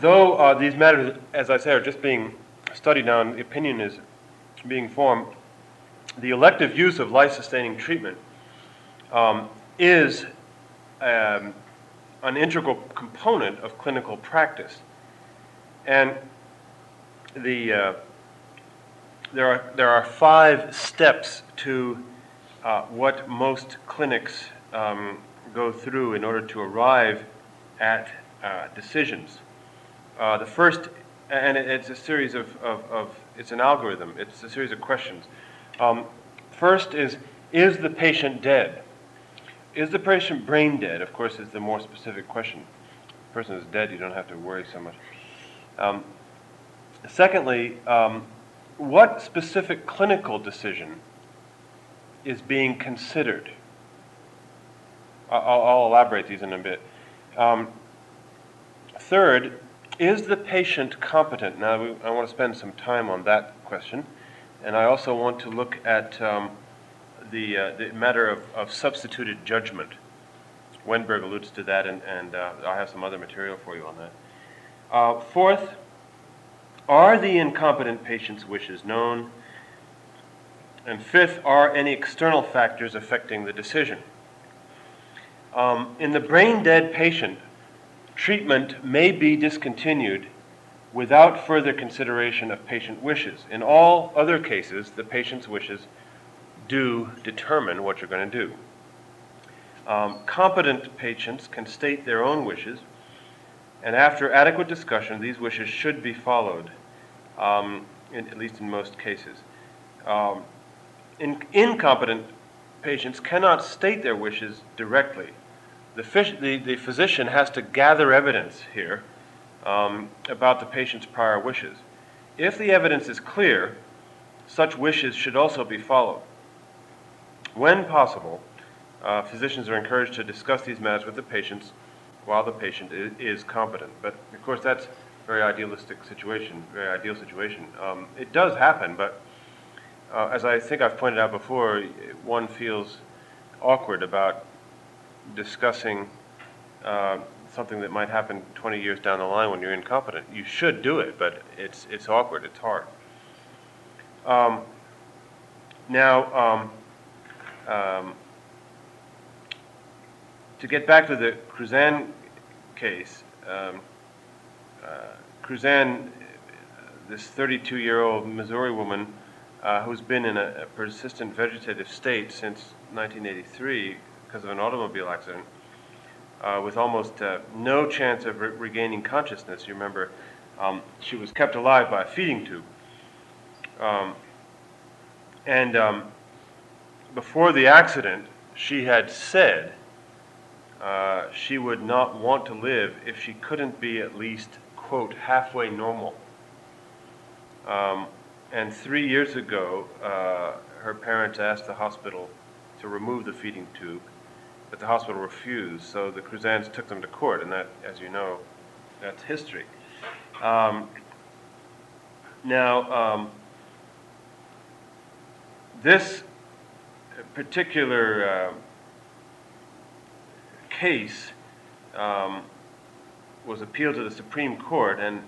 though uh, these matters, as I say, are just being studied now and the opinion is being formed, the elective use of life sustaining treatment um, is um, an integral component of clinical practice. And the, uh, there, are, there are five steps to uh, what most clinics um, go through in order to arrive at uh, decisions. Uh, the first, and it's a series of, of, of, it's an algorithm, it's a series of questions. Um, first is, is the patient dead? Is the patient brain dead? Of course, is the more specific question. If the person is dead, you don't have to worry so much. Um, secondly, um, what specific clinical decision is being considered? I'll, I'll elaborate these in a bit. Um, Third, is the patient competent? Now, I want to spend some time on that question. And I also want to look at um, the, uh, the matter of, of substituted judgment. Wennberg alludes to that, and, and uh, I have some other material for you on that. Uh, fourth, are the incompetent patient's wishes known? And fifth, are any external factors affecting the decision? Um, in the brain dead patient, treatment may be discontinued without further consideration of patient wishes. In all other cases, the patient's wishes do determine what you're going to do. Um, competent patients can state their own wishes, and after adequate discussion, these wishes should be followed, um, in, at least in most cases. Um, in, incompetent patients cannot state their wishes directly the, the, the physician has to gather evidence here um, about the patient's prior wishes. If the evidence is clear, such wishes should also be followed. When possible, uh, physicians are encouraged to discuss these matters with the patients while the patient is, is competent. But of course, that's a very idealistic situation, very ideal situation. Um, it does happen, but uh, as I think I've pointed out before, one feels awkward about discussing uh, something that might happen 20 years down the line when you're incompetent. You should do it, but it's, it's awkward, it's hard. Um, now, um, um, to get back to the Cruzan case, um, uh, Cruzan, this 32 year old Missouri woman uh, who's been in a, a persistent vegetative state since 1983, because of an automobile accident, uh, with almost uh, no chance of re- regaining consciousness. You remember, um, she was kept alive by a feeding tube. Um, and um, before the accident, she had said uh, she would not want to live if she couldn't be at least, quote, halfway normal. Um, and three years ago, uh, her parents asked the hospital to remove the feeding tube but the hospital refused. So the Cruzans took them to court, and that, as you know, that's history. Um, now, um, this particular uh, case um, was appealed to the Supreme Court, and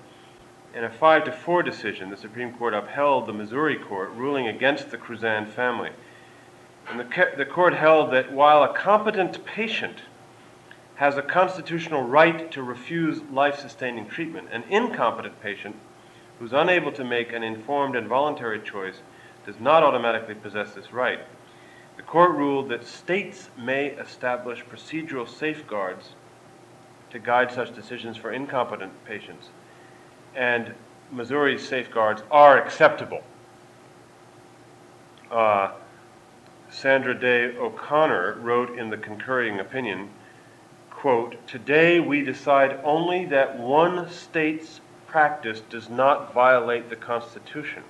in a five to four decision, the Supreme Court upheld the Missouri court ruling against the Cruzan family. And the, the court held that while a competent patient has a constitutional right to refuse life sustaining treatment, an incompetent patient who's unable to make an informed and voluntary choice does not automatically possess this right. The court ruled that states may establish procedural safeguards to guide such decisions for incompetent patients, and Missouri's safeguards are acceptable. Uh, Sandra Day O'Connor wrote in the concurring opinion, quote, Today we decide only that one state's practice does not violate the Constitution.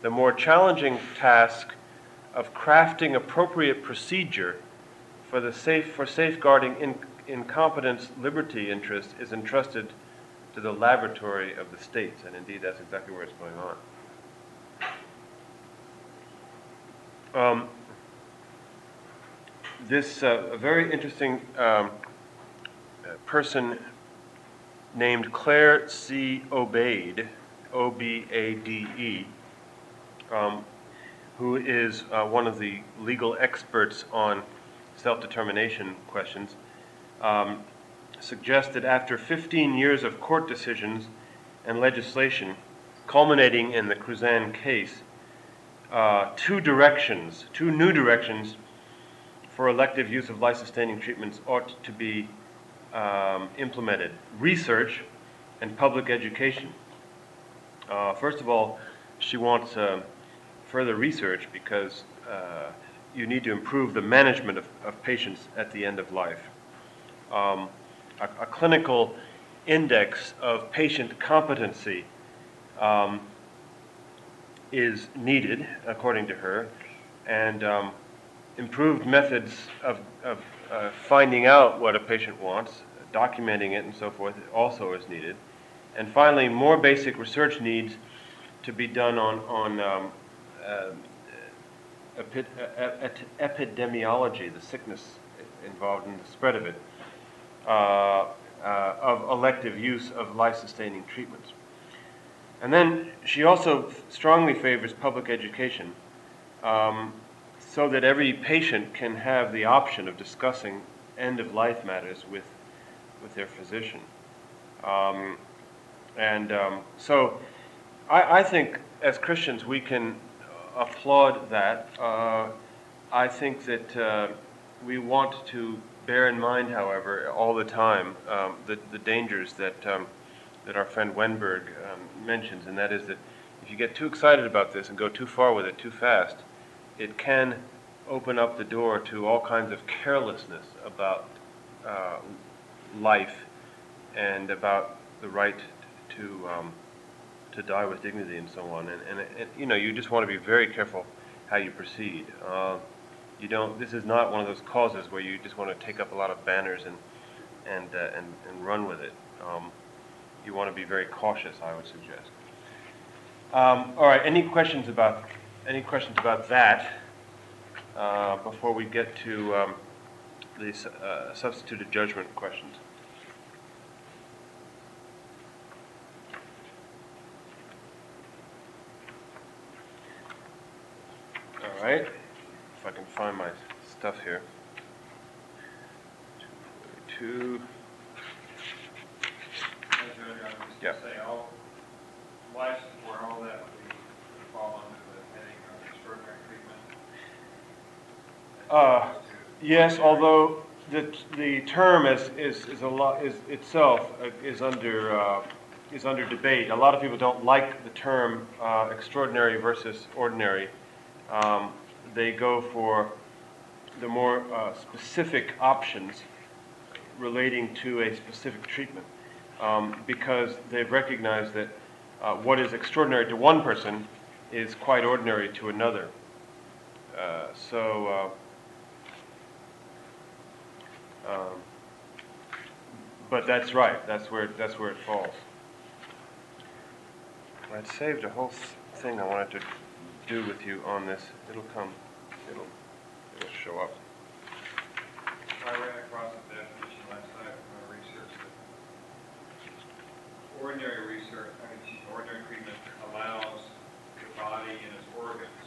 The more challenging task of crafting appropriate procedure for, the safe, for safeguarding in, incompetence liberty interest is entrusted to the laboratory of the states, and indeed that's exactly where it's going on. Um, this uh, very interesting um, person named Claire C. Obade, O B A D E, um, who is uh, one of the legal experts on self determination questions, um, suggested after 15 years of court decisions and legislation, culminating in the Cruzan case, uh, two directions, two new directions for elective use of life sustaining treatments ought to be um, implemented research and public education. Uh, first of all, she wants uh, further research because uh, you need to improve the management of, of patients at the end of life. Um, a, a, clinical index of patient competency um, is needed, according to her, and um, improved methods of, of uh, finding out what a patient wants, documenting it, and so forth also is needed. And finally, more basic research needs to be done on, on um, uh, epi- epidemiology, the sickness involved in the spread of it, uh, uh, of elective use of life sustaining treatments. And then she also strongly favors public education. Um, so that every patient can have the option of discussing end of life matters with, with their physician. Um, and um, so I, I, think as Christians we can applaud that. Uh, I think that uh, we want to bear in mind, however, all the time um, the, the dangers that, um, that our friend Wennberg um, mentions, and that is that if you get too excited about this and go too far with it too fast, it can open up the door to all kinds of carelessness about uh, life and about the right to um, to die with dignity and so on. And, and, and, you know, you just want to be very careful how you proceed. Uh, you don't. This is not one of those causes where you just want to take up a lot of banners and and uh, and, and run with it. Um, you want to be very cautious, I would suggest. Um, all right. Any questions about any questions about that? uh, before we get to um, the uh, substituted judgment questions. All right, if I can find my stuff here. 242. Yeah. Say all license where all that would be fall under the heading of extraordinary treatment. Uh, yes, although the, the term is, is, is a lot is itself uh, is under uh, is under debate. A lot of people don't like the term uh, extraordinary versus ordinary. Um, they go for the more uh, specific options relating to a specific treatment um, because they've recognized that uh, what is extraordinary to one person is quite ordinary to another. Uh, so um, but that's right. That's where that's where it falls. I'd saved a whole thing I wanted to do with you on this. It'll come. It'll it'll show up. I ran across a definition last night from my research. Ordinary research, I mean, ordinary treatment allows the body and its organs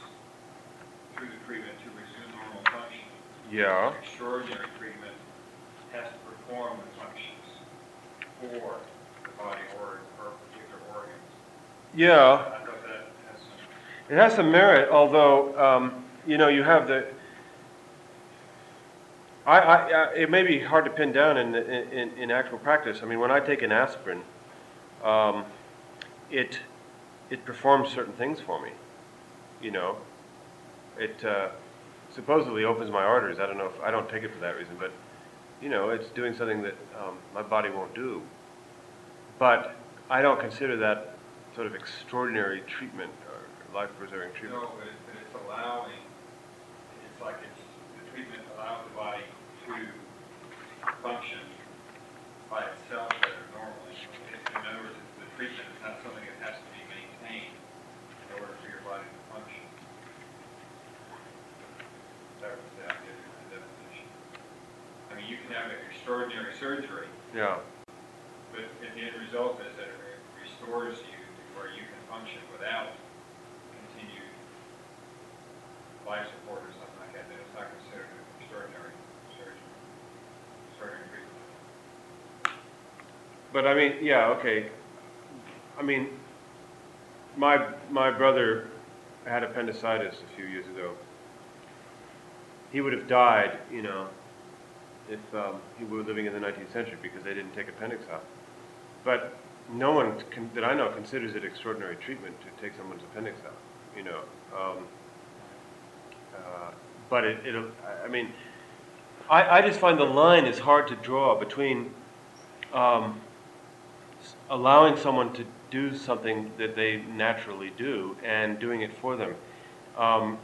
through the treatment to resume normal function. Yeah. Extraordinary treatment has to perform the functions for the body or, or particular organs. Yeah. I thought that has some. It has some merit, although um, you know you have the. I, I, I, it may be hard to pin down in, in, in actual practice. I mean, when I take an aspirin, um, it it performs certain things for me. You know, it uh, supposedly opens my arteries. I don't know if I don't take it for that reason, but you know, it's doing something that um, my body won't do. But I don't consider that sort of extraordinary treatment or life-preserving treatment. No, but, it, but it's allowing, it's like it's, the treatment allows the body to function by itself better normally. In other words, the treatment is not something that has to be maintained in order for your body to function. That was the idea of the definition. I mean, you can have extraordinary surgery, Yeah. but if the end result is that it restores you to where you can function without continued life support or something like that, then it's not considered an extraordinary surgery, extraordinary treatment. But I mean, yeah, okay. I mean, my my brother had appendicitis a few years ago. He would have died, you know, if um, he were living in the 19th century because they didn't take appendix out. But no one that I know considers it extraordinary treatment to take someone's appendix out, you know. Um, uh, but it, it, I mean, I, I just find the line is hard to draw between um, allowing someone to do something that they naturally do and doing it for them. Um,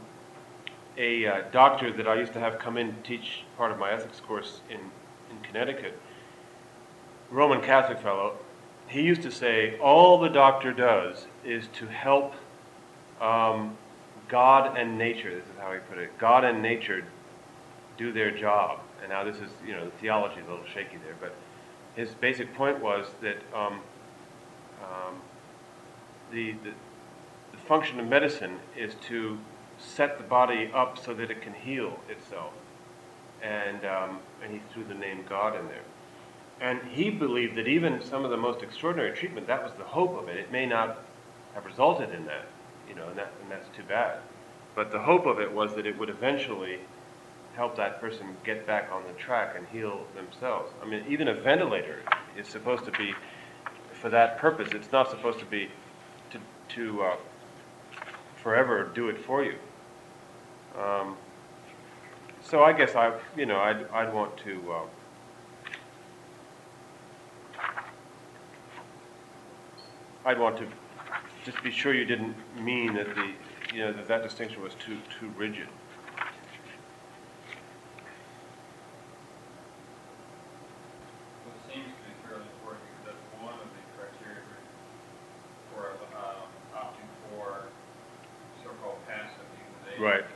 a uh, doctor that I used to have come in to teach part of my ethics course in, in Connecticut, Roman Catholic fellow, he used to say, all the doctor does is to help um, God and nature, this is how he put it, God and nature do their job. And now this is, you know, the theology is a little shaky there, but his basic point was that um, um, the, the, the function of medicine is to set the body up so that it can heal itself. And, um, and he threw the name God in there. And he believed that even some of the most extraordinary treatment, that was the hope of it. It may not have resulted in that, you know, and, that, and that's too bad. But the hope of it was that it would eventually help that person get back on the track and heal themselves. I mean, even a ventilator is supposed to be for that purpose. It's not supposed to be to, to uh, forever do it for you. Um, so I guess I, you know, I'd, I'd want to. Uh, I'd want to just be sure you didn't mean that the, you know, that that distinction was too too rigid. Well, it seems to be fairly important because that's one of the criteria for, for um, opting for so-called passive euthanasia. Right.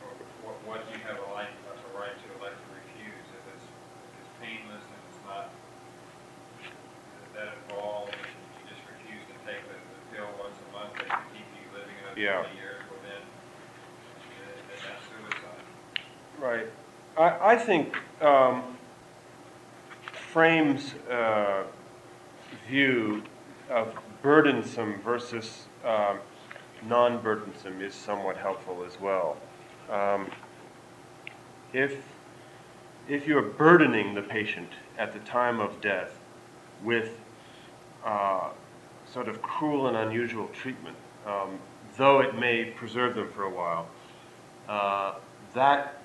Or What, what do you have a right, a right to elect to refuse if it's, if it's painless and it's not that involved, and you just refuse to take the, the pill once a month that can keep you living another Yeah. twenty years, well then, then then that's suicide. Right. I, I think um, Frame's uh, view of burdensome versus um, non-burdensome is somewhat helpful as well. Um, if if you're burdening the patient at the time of death with uh, sort of cruel and unusual treatment, um, though it may preserve them for a while, uh, that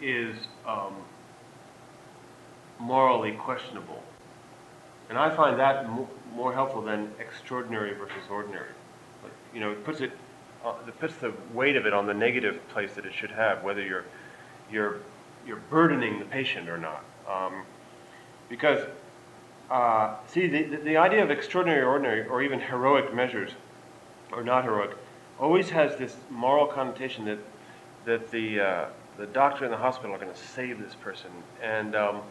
is um, morally questionable. And I find that mo- more helpful than extraordinary versus ordinary. Like, you know, it puts it, uh, it puts the weight of it on the negative place that it should have, whether you're, you're, you're burdening the patient or not. Um, because, uh, see, the, the, the idea of extraordinary, ordinary, or even heroic measures, or not heroic, always has this moral connotation that, that the, uh, the doctor and the hospital are going to save this person. And um,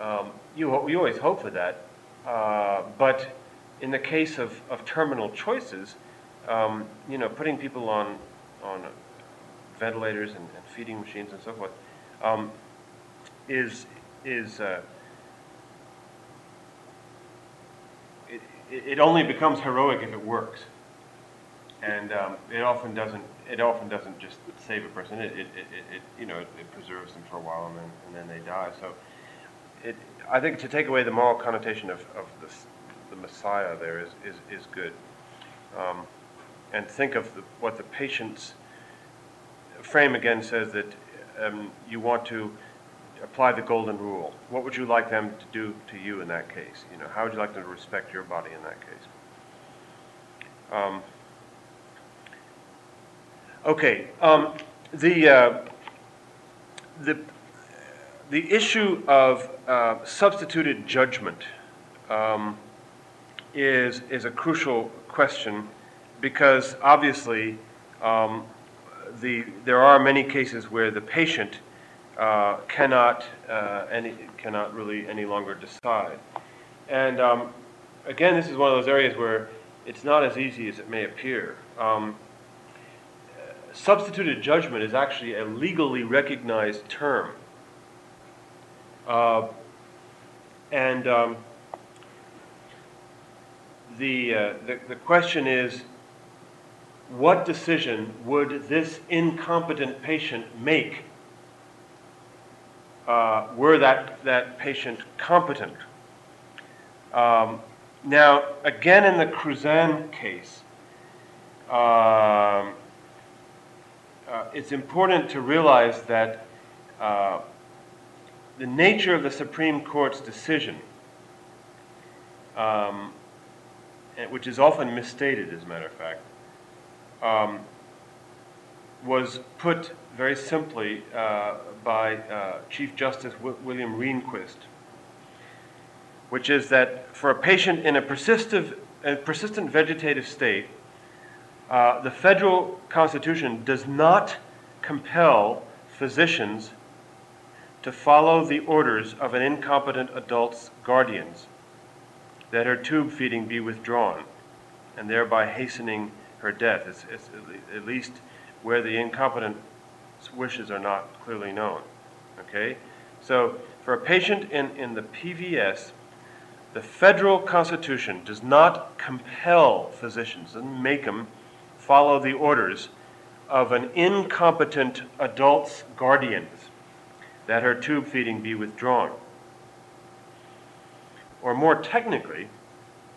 um, you, you always hope for that. Uh, but in the case of, of terminal choices, um, you know, putting people on, on ventilators and, and feeding machines and so forth um, is, is uh, it, it only becomes heroic if it works. And um, it often doesn't. It often doesn't just save a person. It, it, it, it you know it preserves them for a while and then and then they die. So, it I think to take away the moral connotation of, of the the Messiah there is is, is good. Um, and think of the, what the patient's frame again says that um, you want to apply the golden rule. What would you like them to do to you in that case? You know, how would you like them to respect your body in that case? Um, okay, um, the uh, the the issue of uh, substituted judgment um, is is a crucial question because obviously um, the there are many cases where the patient uh, cannot uh, any cannot really any longer decide, and um, again, this is one of those areas where it's not as easy as it may appear. Um, substituted judgment is actually a legally recognized term. Uh, and um, the, uh, the, the question is what decision would this incompetent patient make uh, were that, that patient competent? Um, now, again, in the Cruzan case, um, uh, it's important to realize that uh, the nature of the Supreme Court's decision, um, which is often misstated, as a matter of fact, um, was put very simply uh, by uh, Chief Justice w- William Rehnquist, which is that for a patient in a persistent, a persistent vegetative state, uh, the federal constitution does not compel physicians to follow the orders of an incompetent adult's guardians that her tube feeding be withdrawn and thereby hastening her death. It's, it's at least where the incompetent's wishes are not clearly known. Okay? So, for a patient in, in the PVS, the federal constitution does not compel physicians, and make them follow the orders of an incompetent adult's guardians that her tube feeding be withdrawn. Or more technically,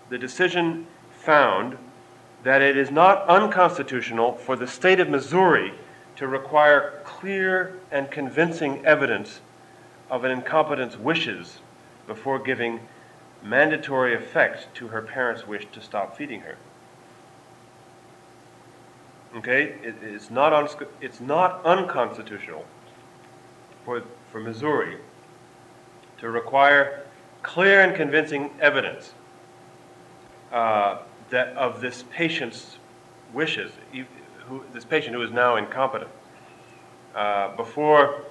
the decision found that it is not unconstitutional for the state of Missouri to require clear and convincing evidence of an incompetent's wishes before giving mandatory effect to her parents' wish to stop feeding her. Okay, it, it's, not un, it's not unconstitutional for, for Missouri to require clear and convincing evidence uh, that of this patient's wishes, who, this patient who is now incompetent, uh, before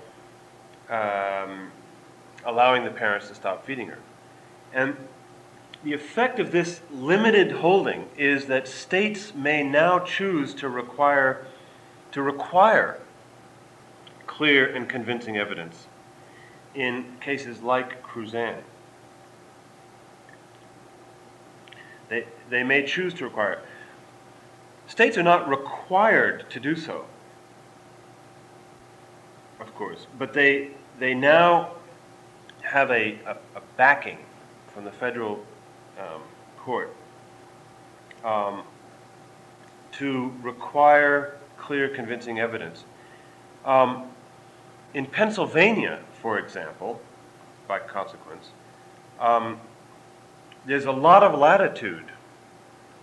um, allowing the parents to stop feeding her. And the effect of this limited holding is that states may now choose to require to require clear and convincing evidence in cases like Cruzan. They, they may choose to require. it. States are not required to do so, of course, but they, they now have a, a, a backing from the federal um, court um, to require clear, convincing evidence. Um, in Pennsylvania, for example, by consequence, um, there's a lot of latitude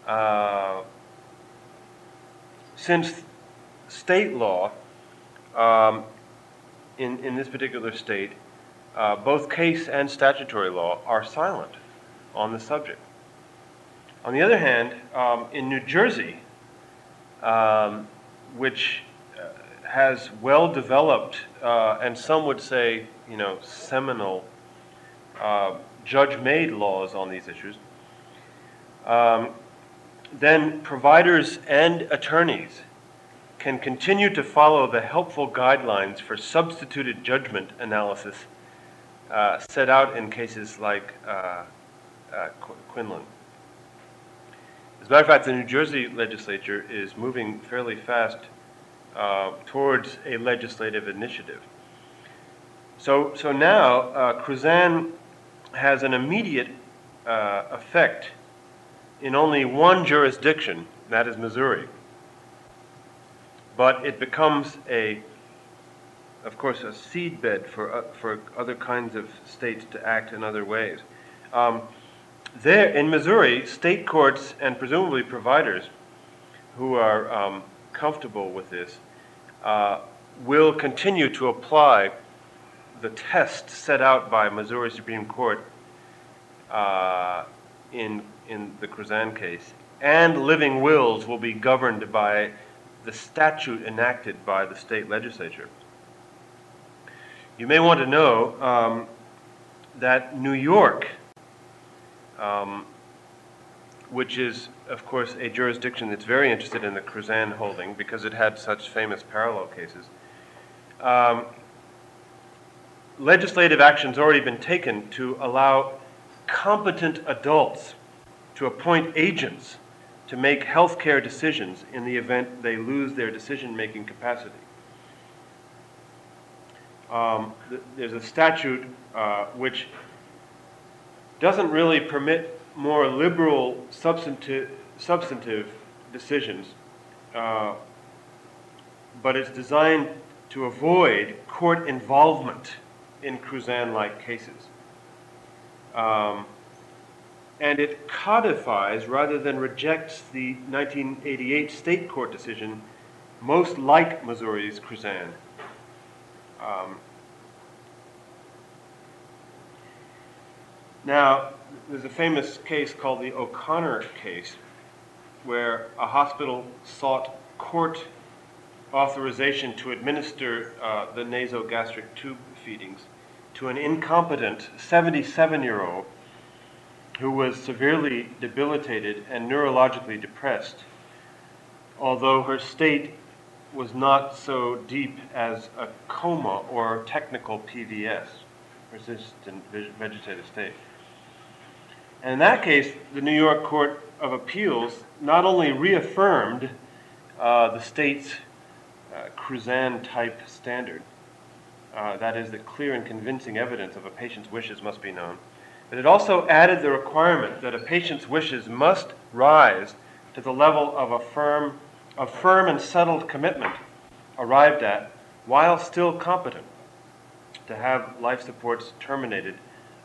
uh, since state law um, in, in this particular state, uh, both case and statutory law are silent on the subject. On the other hand, um, in New Jersey, um, which uh, has well developed, uh, and some would say, you know, seminal uh, judge made laws on these issues, um, then providers and attorneys can continue to follow the helpful guidelines for substituted judgment analysis uh, set out in cases like uh, uh, Quinlan. As a matter of fact, the New Jersey legislature is moving fairly fast uh, towards a legislative initiative. So, so now, uh, has an immediate uh, effect in only one jurisdiction, that is Missouri. but it becomes a, of course, a seedbed for, uh, for other kinds of states to act in other ways. Um, there, in Missouri, state courts and presumably providers who are um, comfortable with this uh, will continue to apply the test set out by Missouri Supreme Court uh, in, in the Cruzan case, and living wills will be governed by the statute enacted by the state legislature. You may want to know um, that New York, um, which is, of course, a jurisdiction that's very interested in the Cruzan holding because it had such famous parallel cases, um, legislative action's already been taken to allow competent adults to appoint agents to make health care decisions in the event they lose their decision making capacity. Um, th- there's a statute uh, which doesn't really permit more liberal substantive, substantive decisions, uh, but it's designed to avoid court involvement in Cruzan like cases. Um, and it codifies rather than rejects the 1988 state court decision, most like Missouri's Cruzan. Um, now, there's a famous case called the O'Connor case, where a hospital sought court authorization to administer uh, the nasogastric tube feedings to an incompetent 77 year old who was severely debilitated and neurologically depressed, although her state was not so deep as a coma or technical PVS, persistent vegetative state. And in that case, the New York Court of Appeals not only reaffirmed uh, the state's uh, Cruzan type standard, uh, that is, the clear and convincing evidence of a patient's wishes must be known but it also added the requirement that a patient's wishes must rise to the level of a firm, a firm and settled commitment arrived at while still competent to have life supports terminated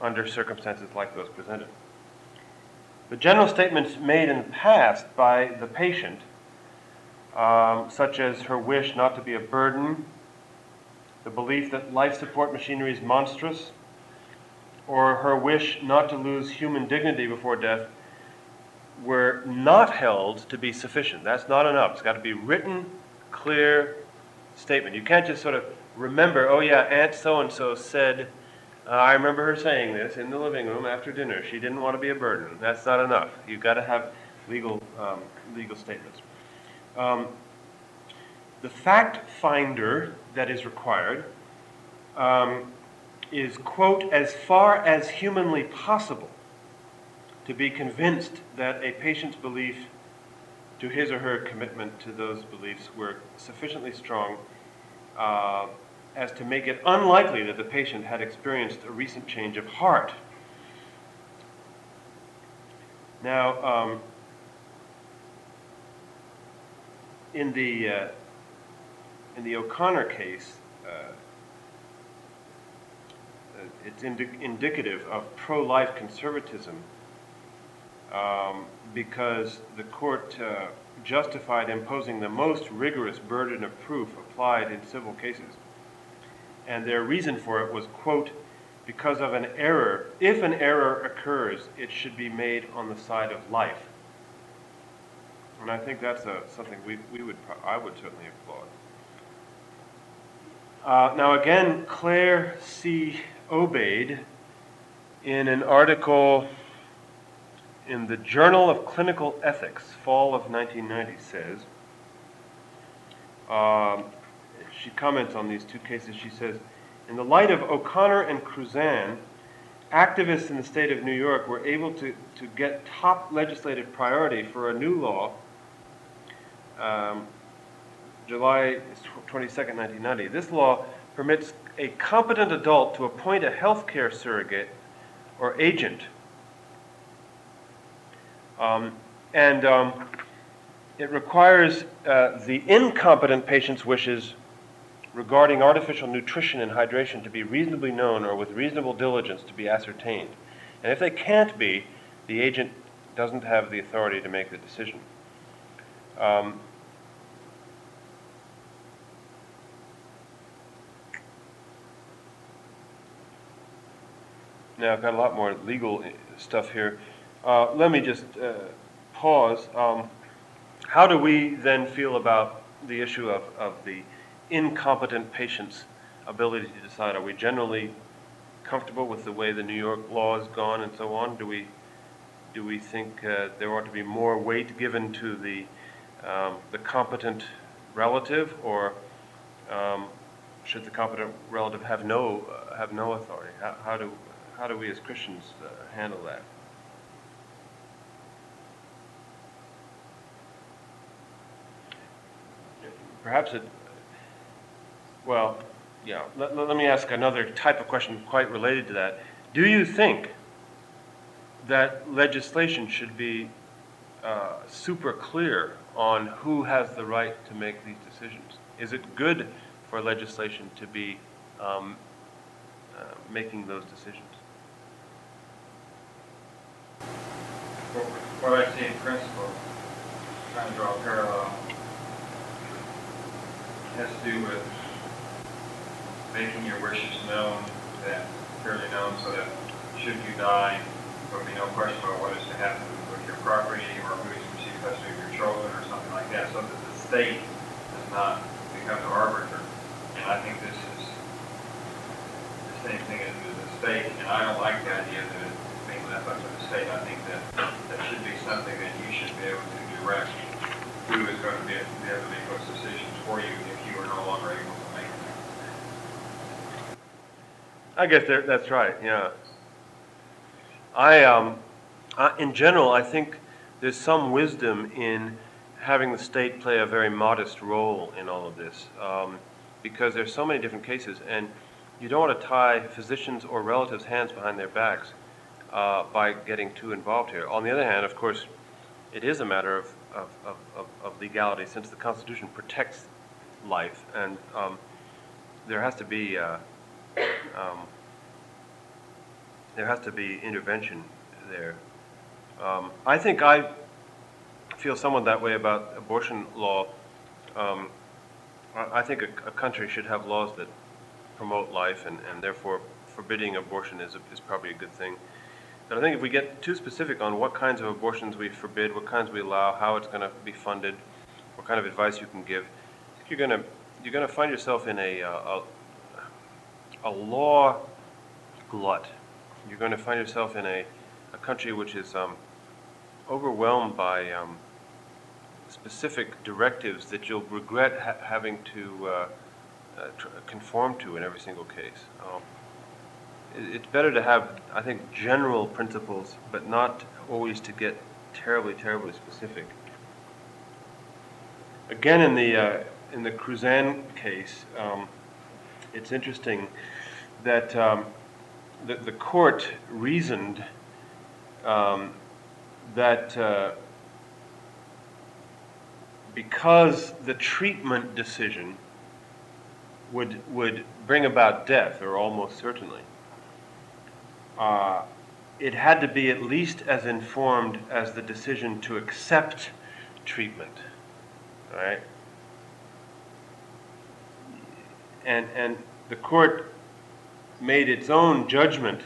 under circumstances like those presented. The general statements made in the past by the patient, um, such as her wish not to be a burden, the belief that life support machinery is monstrous, or her wish not to lose human dignity before death were not held to be sufficient. That's not enough. It's got to be written, clear statement. You can't just sort of remember, oh yeah, Aunt so and so said, uh, I remember her saying this in the living room after dinner. She didn't want to be a burden. That's not enough. You've got to have legal, um, legal statements. Um, the fact finder that is required um, is, quote, as far as humanly possible to be convinced that a patient's belief to his or her commitment to those beliefs were sufficiently strong uh, as to make it unlikely that the patient had experienced a recent change of heart. Now, um, in the uh, in the O'Connor case, uh, it's indi- indicative of pro life conservatism um, because the court uh, justified imposing the most rigorous burden of proof applied in civil cases. And their reason for it was, quote, because of an error. If an error occurs, it should be made on the side of life. And I think that's a, something we, we would, I would certainly applaud. Uh, now, again, Claire C. Obade in an article in the Journal of Clinical Ethics, fall of 1990, says, um, she comments on these two cases. She says, in the light of O'Connor and Cruzan, activists in the state of New York were able to, to get top legislative priority for a new law, um, July 22nd, 1990. This law permits a competent adult to appoint a healthcare surrogate or agent. Um, and um, it requires uh, the incompetent patient's wishes regarding artificial nutrition and hydration to be reasonably known or with reasonable diligence to be ascertained. And if they can't be, the agent doesn't have the authority to make the decision. Um, now, I've got a lot more legal stuff here. Uh, let me just uh, pause. Um, how do we then feel about the issue of, of the incompetent patient's ability to decide? Are we generally comfortable with the way the New York law has gone and so on? Do we do we think uh, there ought to be more weight given to the um, the competent relative, or um, should the competent relative have no uh, have no authority? How, how, do how do we as Christians uh, handle that? Perhaps it. Well, yeah. Let, let me ask another type of question quite related to that. Do you think that legislation should be uh, super clear on who has the right to make these decisions? Is it good for legislation to be um, uh, making those decisions? what I see in principle, trying to draw a parallel, has to do with making your wishes known, that clearly known, so that should you die, there'll be no question about what is to happen with your property or who is to receive custody of your children or something like that, so that the state does not become the arbiter. And I think this is the same thing as the state, and I don't like the idea that it's being left up to the state. I think that that should be something that you should be able to direct who is going to be, able to make those decisions for you if you are no longer able to make them. I guess that's right. Yeah. I, um, I, in general, I think there's some wisdom in having the state play a very modest role in all of this, um, because there's so many different cases, and you don't want to tie physicians or relatives' hands behind their backs uh, by getting too involved here. On the other hand, of course, it is a matter of, of, of, of legality, since the Constitution protects life, and um, there has to be. Uh, um, there has to be intervention there. Um, I think I feel somewhat that way about abortion law. Um, I, think a, a, country should have laws that promote life, and, and therefore forbidding abortion is, a, is probably a good thing. But I think if we get too specific on what kinds of abortions we forbid, what kinds we allow, how it's going to be funded, what kind of advice you can give, you're going to you're going to find yourself in a, uh, a, a law glut you're going to find yourself in a, a country which is um, overwhelmed by um, specific directives that you'll regret ha- having to uh, uh, tr- conform to in every single case. Um, it, it's better to have, I think, general principles, but not always to get terribly, terribly specific. Again, in the uh, in the Cruzan case, um, it's interesting that um, the, the court reasoned um, that uh, because the treatment decision would, would bring about death, or almost certainly, uh, it had to be at least as informed as the decision to accept treatment. Right? And, and the court made its own judgment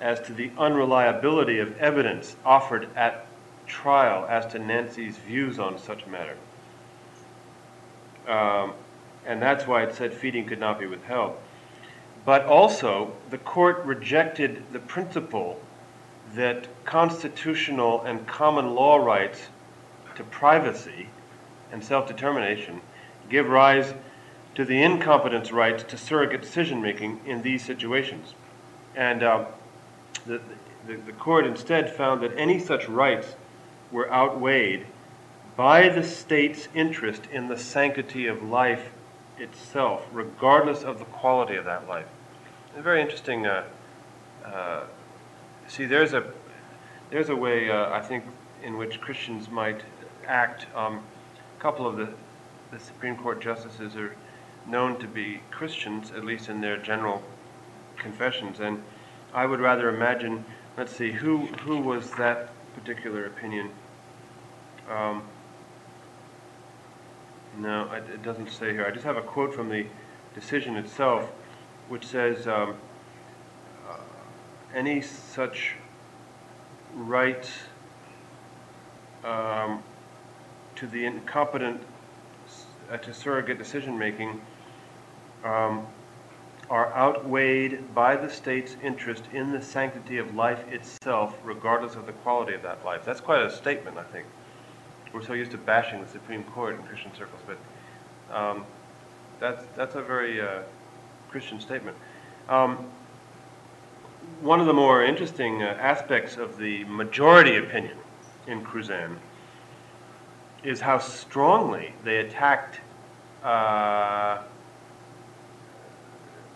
as to the unreliability of evidence offered at trial as to Nancy's views on such matter. Um, and that's why it said feeding could not be withheld. But also, the court rejected the principle that constitutional and common law rights to privacy and self determination give rise to the incompetence rights to surrogate decision making in these situations. And uh, the, the, the court instead found that any such rights were outweighed by the state's interest in the sanctity of life itself, regardless of the quality of that life. A very interesting. Uh, uh, see, there's a there's a way uh, I think in which Christians might act. Um, a couple of the, the Supreme Court justices are known to be Christians, at least in their general confessions, and I would rather imagine. Let's see, who who was that particular opinion? Um, no, it, doesn't say here. I just have a quote from the decision itself, which says um, any such right um, to the incompetent uh, to surrogate decision making um, are outweighed by the state's interest in the sanctity of life itself, regardless of the quality of that life. That's quite a statement, I think. We're so used to bashing the Supreme Court in Christian circles, but um, that's, that's a very uh, Christian statement. Um, one of the more interesting uh, aspects of the majority opinion in Cruzan is how strongly they attacked uh,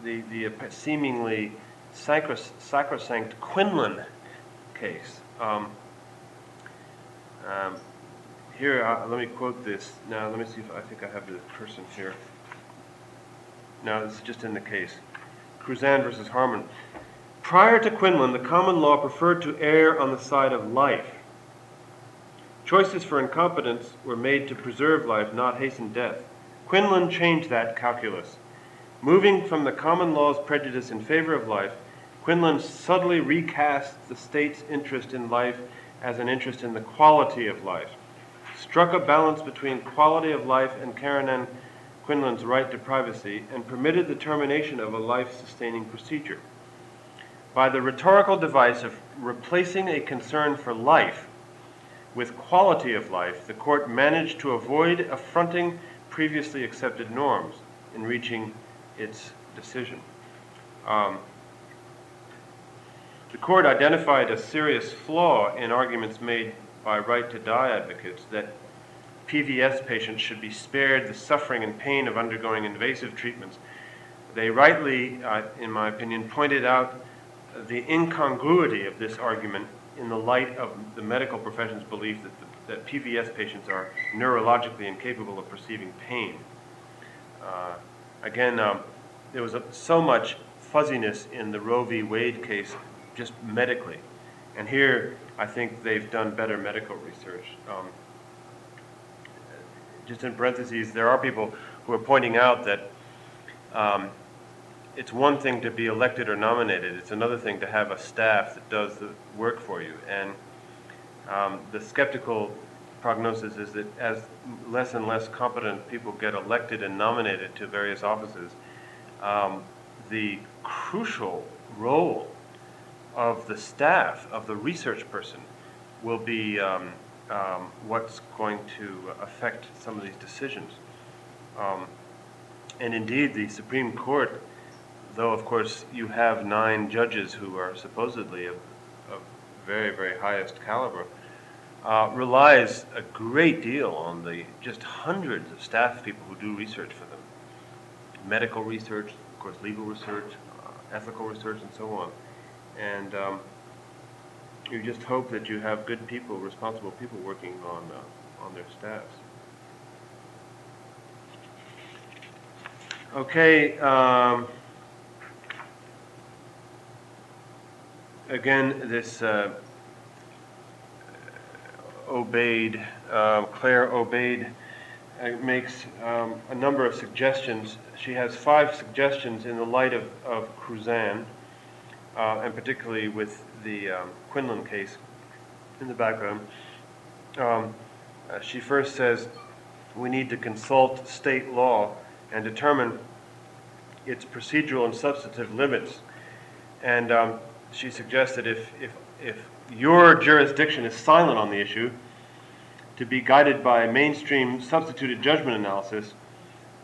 the, the seemingly sacros- sacrosanct Quinlan case. Um, um, here, uh, let me quote this. Now, let me see if I think I have the person here. No, this is just in the case. Cruzan versus Harmon. Prior to Quinlan, the common law preferred to err on the side of life. Choices for incompetence were made to preserve life, not hasten death. Quinlan changed that calculus. Moving from the common law's prejudice in favor of life, Quinlan subtly recast the state's interest in life as an interest in the quality of life, struck a balance between quality of life and Karen Ann Quinlan's right to privacy, and permitted the termination of a life sustaining procedure. By the rhetorical device of replacing a concern for life with quality of life, the court managed to avoid affronting previously accepted norms in reaching its decision. Um, the court identified a serious flaw in arguments made by right to die advocates that PVS patients should be spared the suffering and pain of undergoing invasive treatments. They rightly, uh, in my opinion, pointed out the incongruity of this argument in the light of the medical profession's belief that, the, that PVS patients are neurologically incapable of perceiving pain. Uh, again, um, there was a, so much fuzziness in the Roe v. Wade case, just medically. And here, I think they've done better medical research. Um, just in parentheses, there are people who are pointing out that um, it's one thing to be elected or nominated, it's another thing to have a staff that does the work for you. And um, the skeptical prognosis is that as less and less competent people get elected and nominated to various offices, um, the crucial role of the staff, of the research person, will be um, um, what's going to affect some of these decisions. Um, and indeed, the Supreme Court, though of course you have nine judges who are supposedly of, of very, very highest caliber, uh, relies a great deal on the just hundreds of staff people who do research for them medical research, of course, legal research, uh, ethical research, and so on. And um, you just hope that you have good people, responsible people working on uh, on their staffs. Okay. Um, again, this uh, Obade, uh, Claire Obade, uh, makes um, a number of suggestions. She has five suggestions in the light of, of Cruzan, uh, and particularly with the um, Quinlan case in the background. Um, uh, she first says we need to consult state law and determine its procedural and substantive limits. And um, she suggests that if, if, if your jurisdiction is silent on the issue, to be guided by mainstream substituted judgment analysis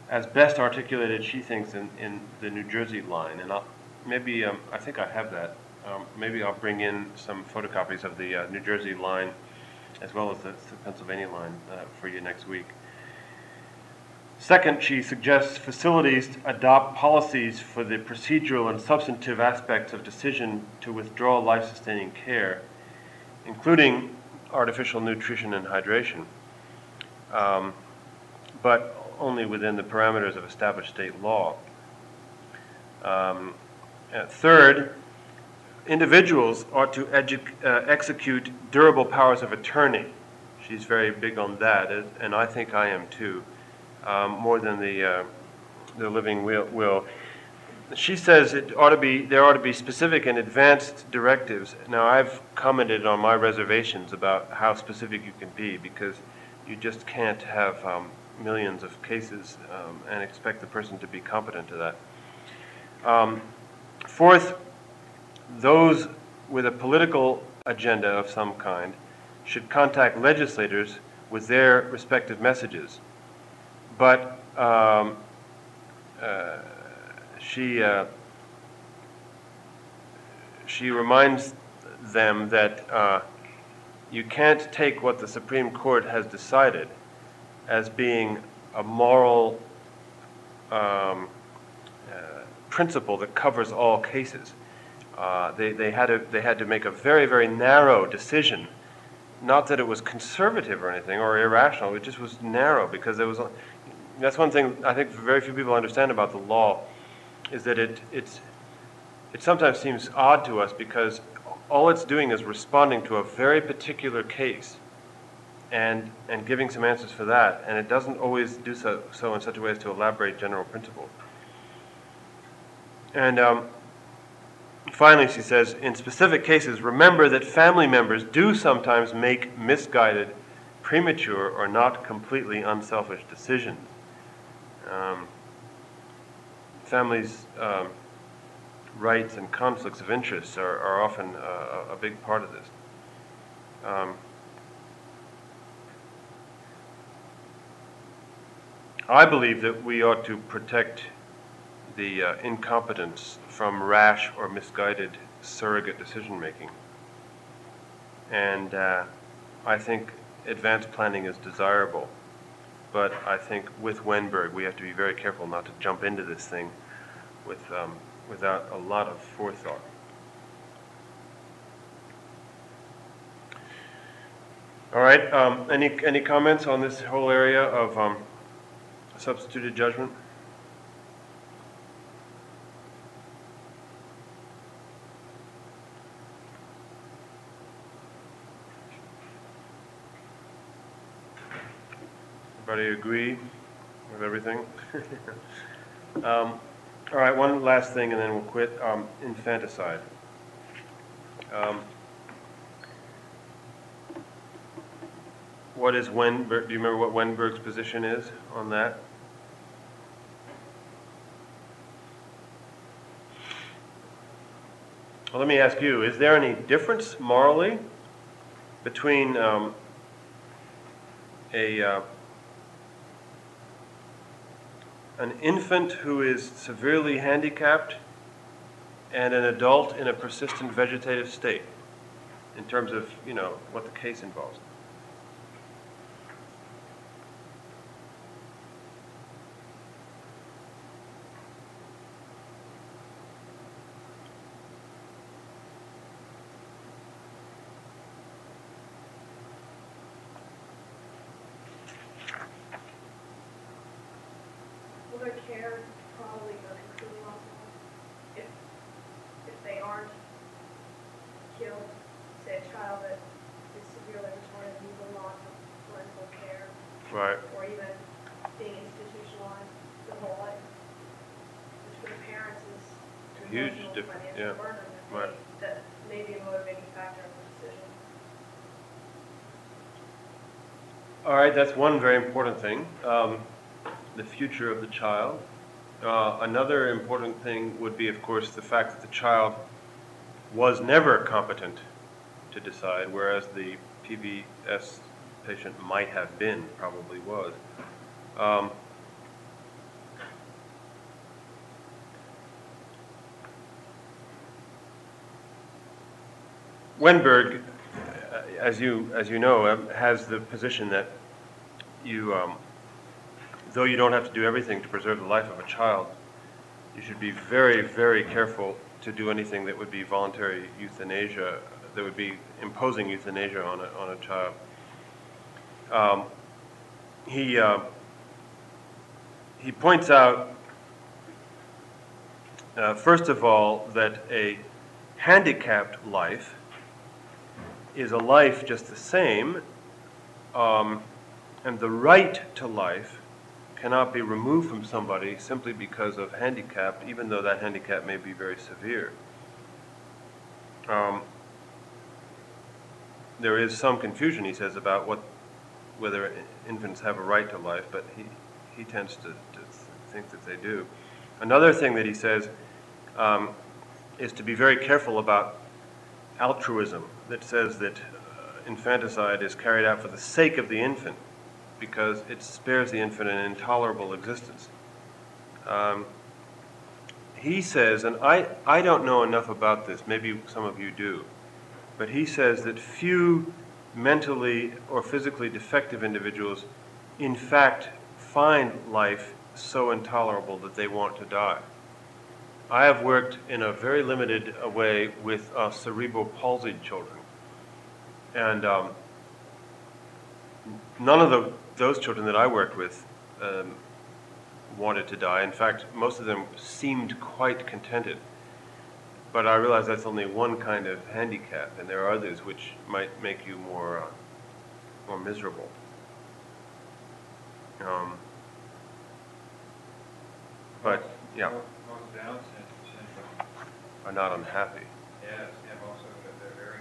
as best articulated, she thinks, in, in the New Jersey line. And I'll, maybe, um, I think I have that. Um, maybe I'll bring in some photocopies of the uh, New Jersey line as well as the, the Pennsylvania line uh, for you next week. Second, she suggests facilities adopt policies for the procedural and substantive aspects of decision to withdraw life sustaining care, including artificial nutrition and hydration. um, but only within the parameters of established state law. Um, uh, third, individuals ought to edu- uh, execute durable powers of attorney. She's very big on that, and I think I am too, um, more than the, uh, the living will, will. She says it ought to be, there ought to be specific and advanced directives. Now, I've commented on my reservations about how specific you can be because you just can't have um, millions of cases um, and expect the person to be competent to that. Um, fourth, those with a political agenda of some kind should contact legislators with their respective messages. But um, uh, she, uh, she reminds them that uh, you can't take what the Supreme Court has decided as being a moral um, uh, principle that covers all cases. Uh, they, they, had to, they had to make a very, very narrow decision. Not that it was conservative or anything or irrational, it just was narrow because there was. That's one thing I think very few people understand about the law is that it, it's, it sometimes seems odd to us because all it's doing is responding to a very particular case and, and giving some answers for that, and it doesn't always do so, so in such a way as to elaborate general principles. And um, finally, she says, in specific cases, remember that family members do sometimes make misguided, premature, or not completely unselfish decisions. Um, families' um, rights and conflicts of interest are, are often uh, a big part of this. Um, I believe that we ought to protect the uh, from rash or misguided surrogate decision making. And uh, I think advanced planning is desirable. But I think with Wennberg, we have to be very careful not to jump into this thing with, um, without a lot of forethought. All right. Um, any any comments on this whole area of um, substituted judgment? Everybody agree with everything? um, all right, one last thing and then we'll quit. Um, infanticide. Um, what is Wennberg, do you remember what Wennberg's position is on that? Well, let me ask you, is there any difference morally between um, a uh, an infant who is severely handicapped and an adult in a persistent vegetative state in terms of, you know, what the case involves. Right. Or even being institutionalized the whole life, which for the parents is an Huge difference. diff- yeah, burden that right. may, that may be a motivating factor in the decision. All right, that's one very important thing. Um, the future of the child. Uh, another important thing would be, of course, the fact that the child was never competent to decide, whereas the PVS patient might have been, probably was. Um, Wennberg, uh, as you, as you know, um, has the position that you, um, though you don't have to do everything to preserve the life of a child, you should be very, very careful to do anything that would be voluntary euthanasia, that would be imposing euthanasia on a, on a child. Um, he, uh, he points out, uh, first of all, that a handicapped life is a life just the same, um, and the right to life cannot be removed from somebody simply because of handicap, even though that handicap may be very severe. Um, there is some confusion, he says, about what whether infants have a right to life, but he, he tends to, to think that they do. Another thing that he says um, is to be very careful about altruism, that says that uh, infanticide is carried out for the sake of the infant because it spares the infant an intolerable existence. Um, he says, and I, I don't know enough about this, maybe some of you do, but he says that few mentally or physically defective individuals, in fact, find life so intolerable that they want to die. I have worked in a very limited way with uh, cerebral palsied children. And um, none of the, those children that I worked with um, wanted to die. In fact, most of them seemed quite contented. But I realize that's only one kind of handicap, and there are others which might make you more, uh, more miserable. Um, but yeah, Most Down syndrome, are not unhappy. yes, and also they're very,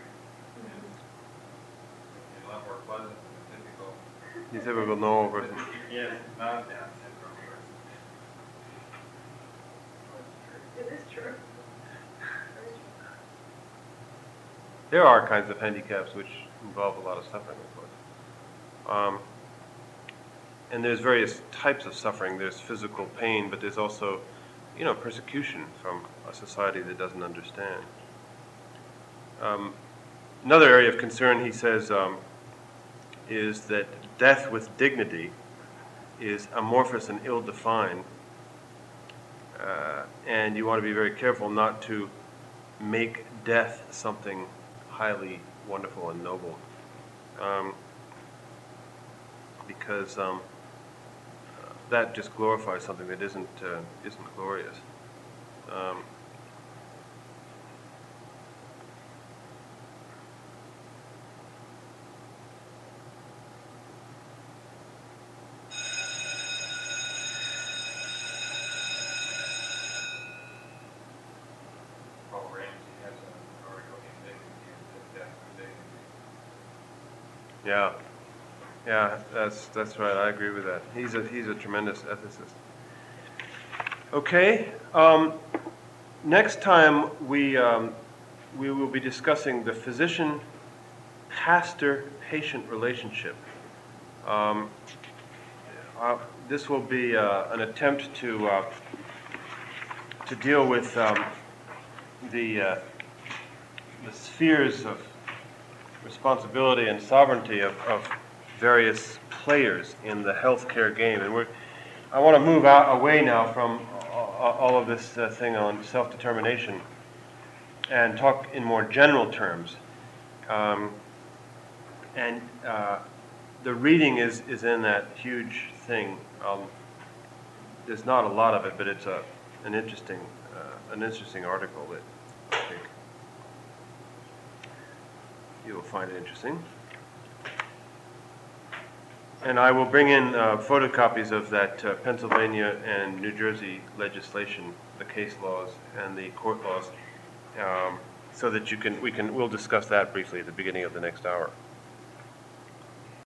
a lot more pleasant typical. The typical normal person. Yes, not Down syndrome person. It is true. True. There are kinds of handicaps which involve a lot of suffering, of course. Um, and there's various types of suffering. There's physical pain, but there's also, you know, persecution from a society that doesn't understand. Um, another area of concern, he says, um, is that death with dignity is amorphous and ill-defined, uh, and you want to be very careful not to make death something highly wonderful and noble. Um, because um, that just glorifies something that isn't, uh, isn't glorious. Um, Paul Ramsey has an article in Dignity, and Death with Dignity. Yeah, yeah, that's, that's right. I agree with that. He's a, he's a tremendous ethicist. Okay, um, next time we, um, we will be discussing the physician pastor patient relationship. Um, uh, this will be uh, an attempt to, uh, to deal with um, the, uh, the spheres of responsibility and sovereignty of, of various players in the healthcare game. And we're, I want to move out away now from all of this uh, thing on self-determination and talk in more general terms. Um, and uh, the reading is, is in that huge thing. Um, there's not a lot of it, but it's a, an interesting, uh, an interesting article that I think you will find it interesting. And I will bring in uh, photocopies of that uh, Pennsylvania and New Jersey legislation, the case laws and the court laws, um, so that you can, we can, we'll discuss that briefly at the beginning of the next hour.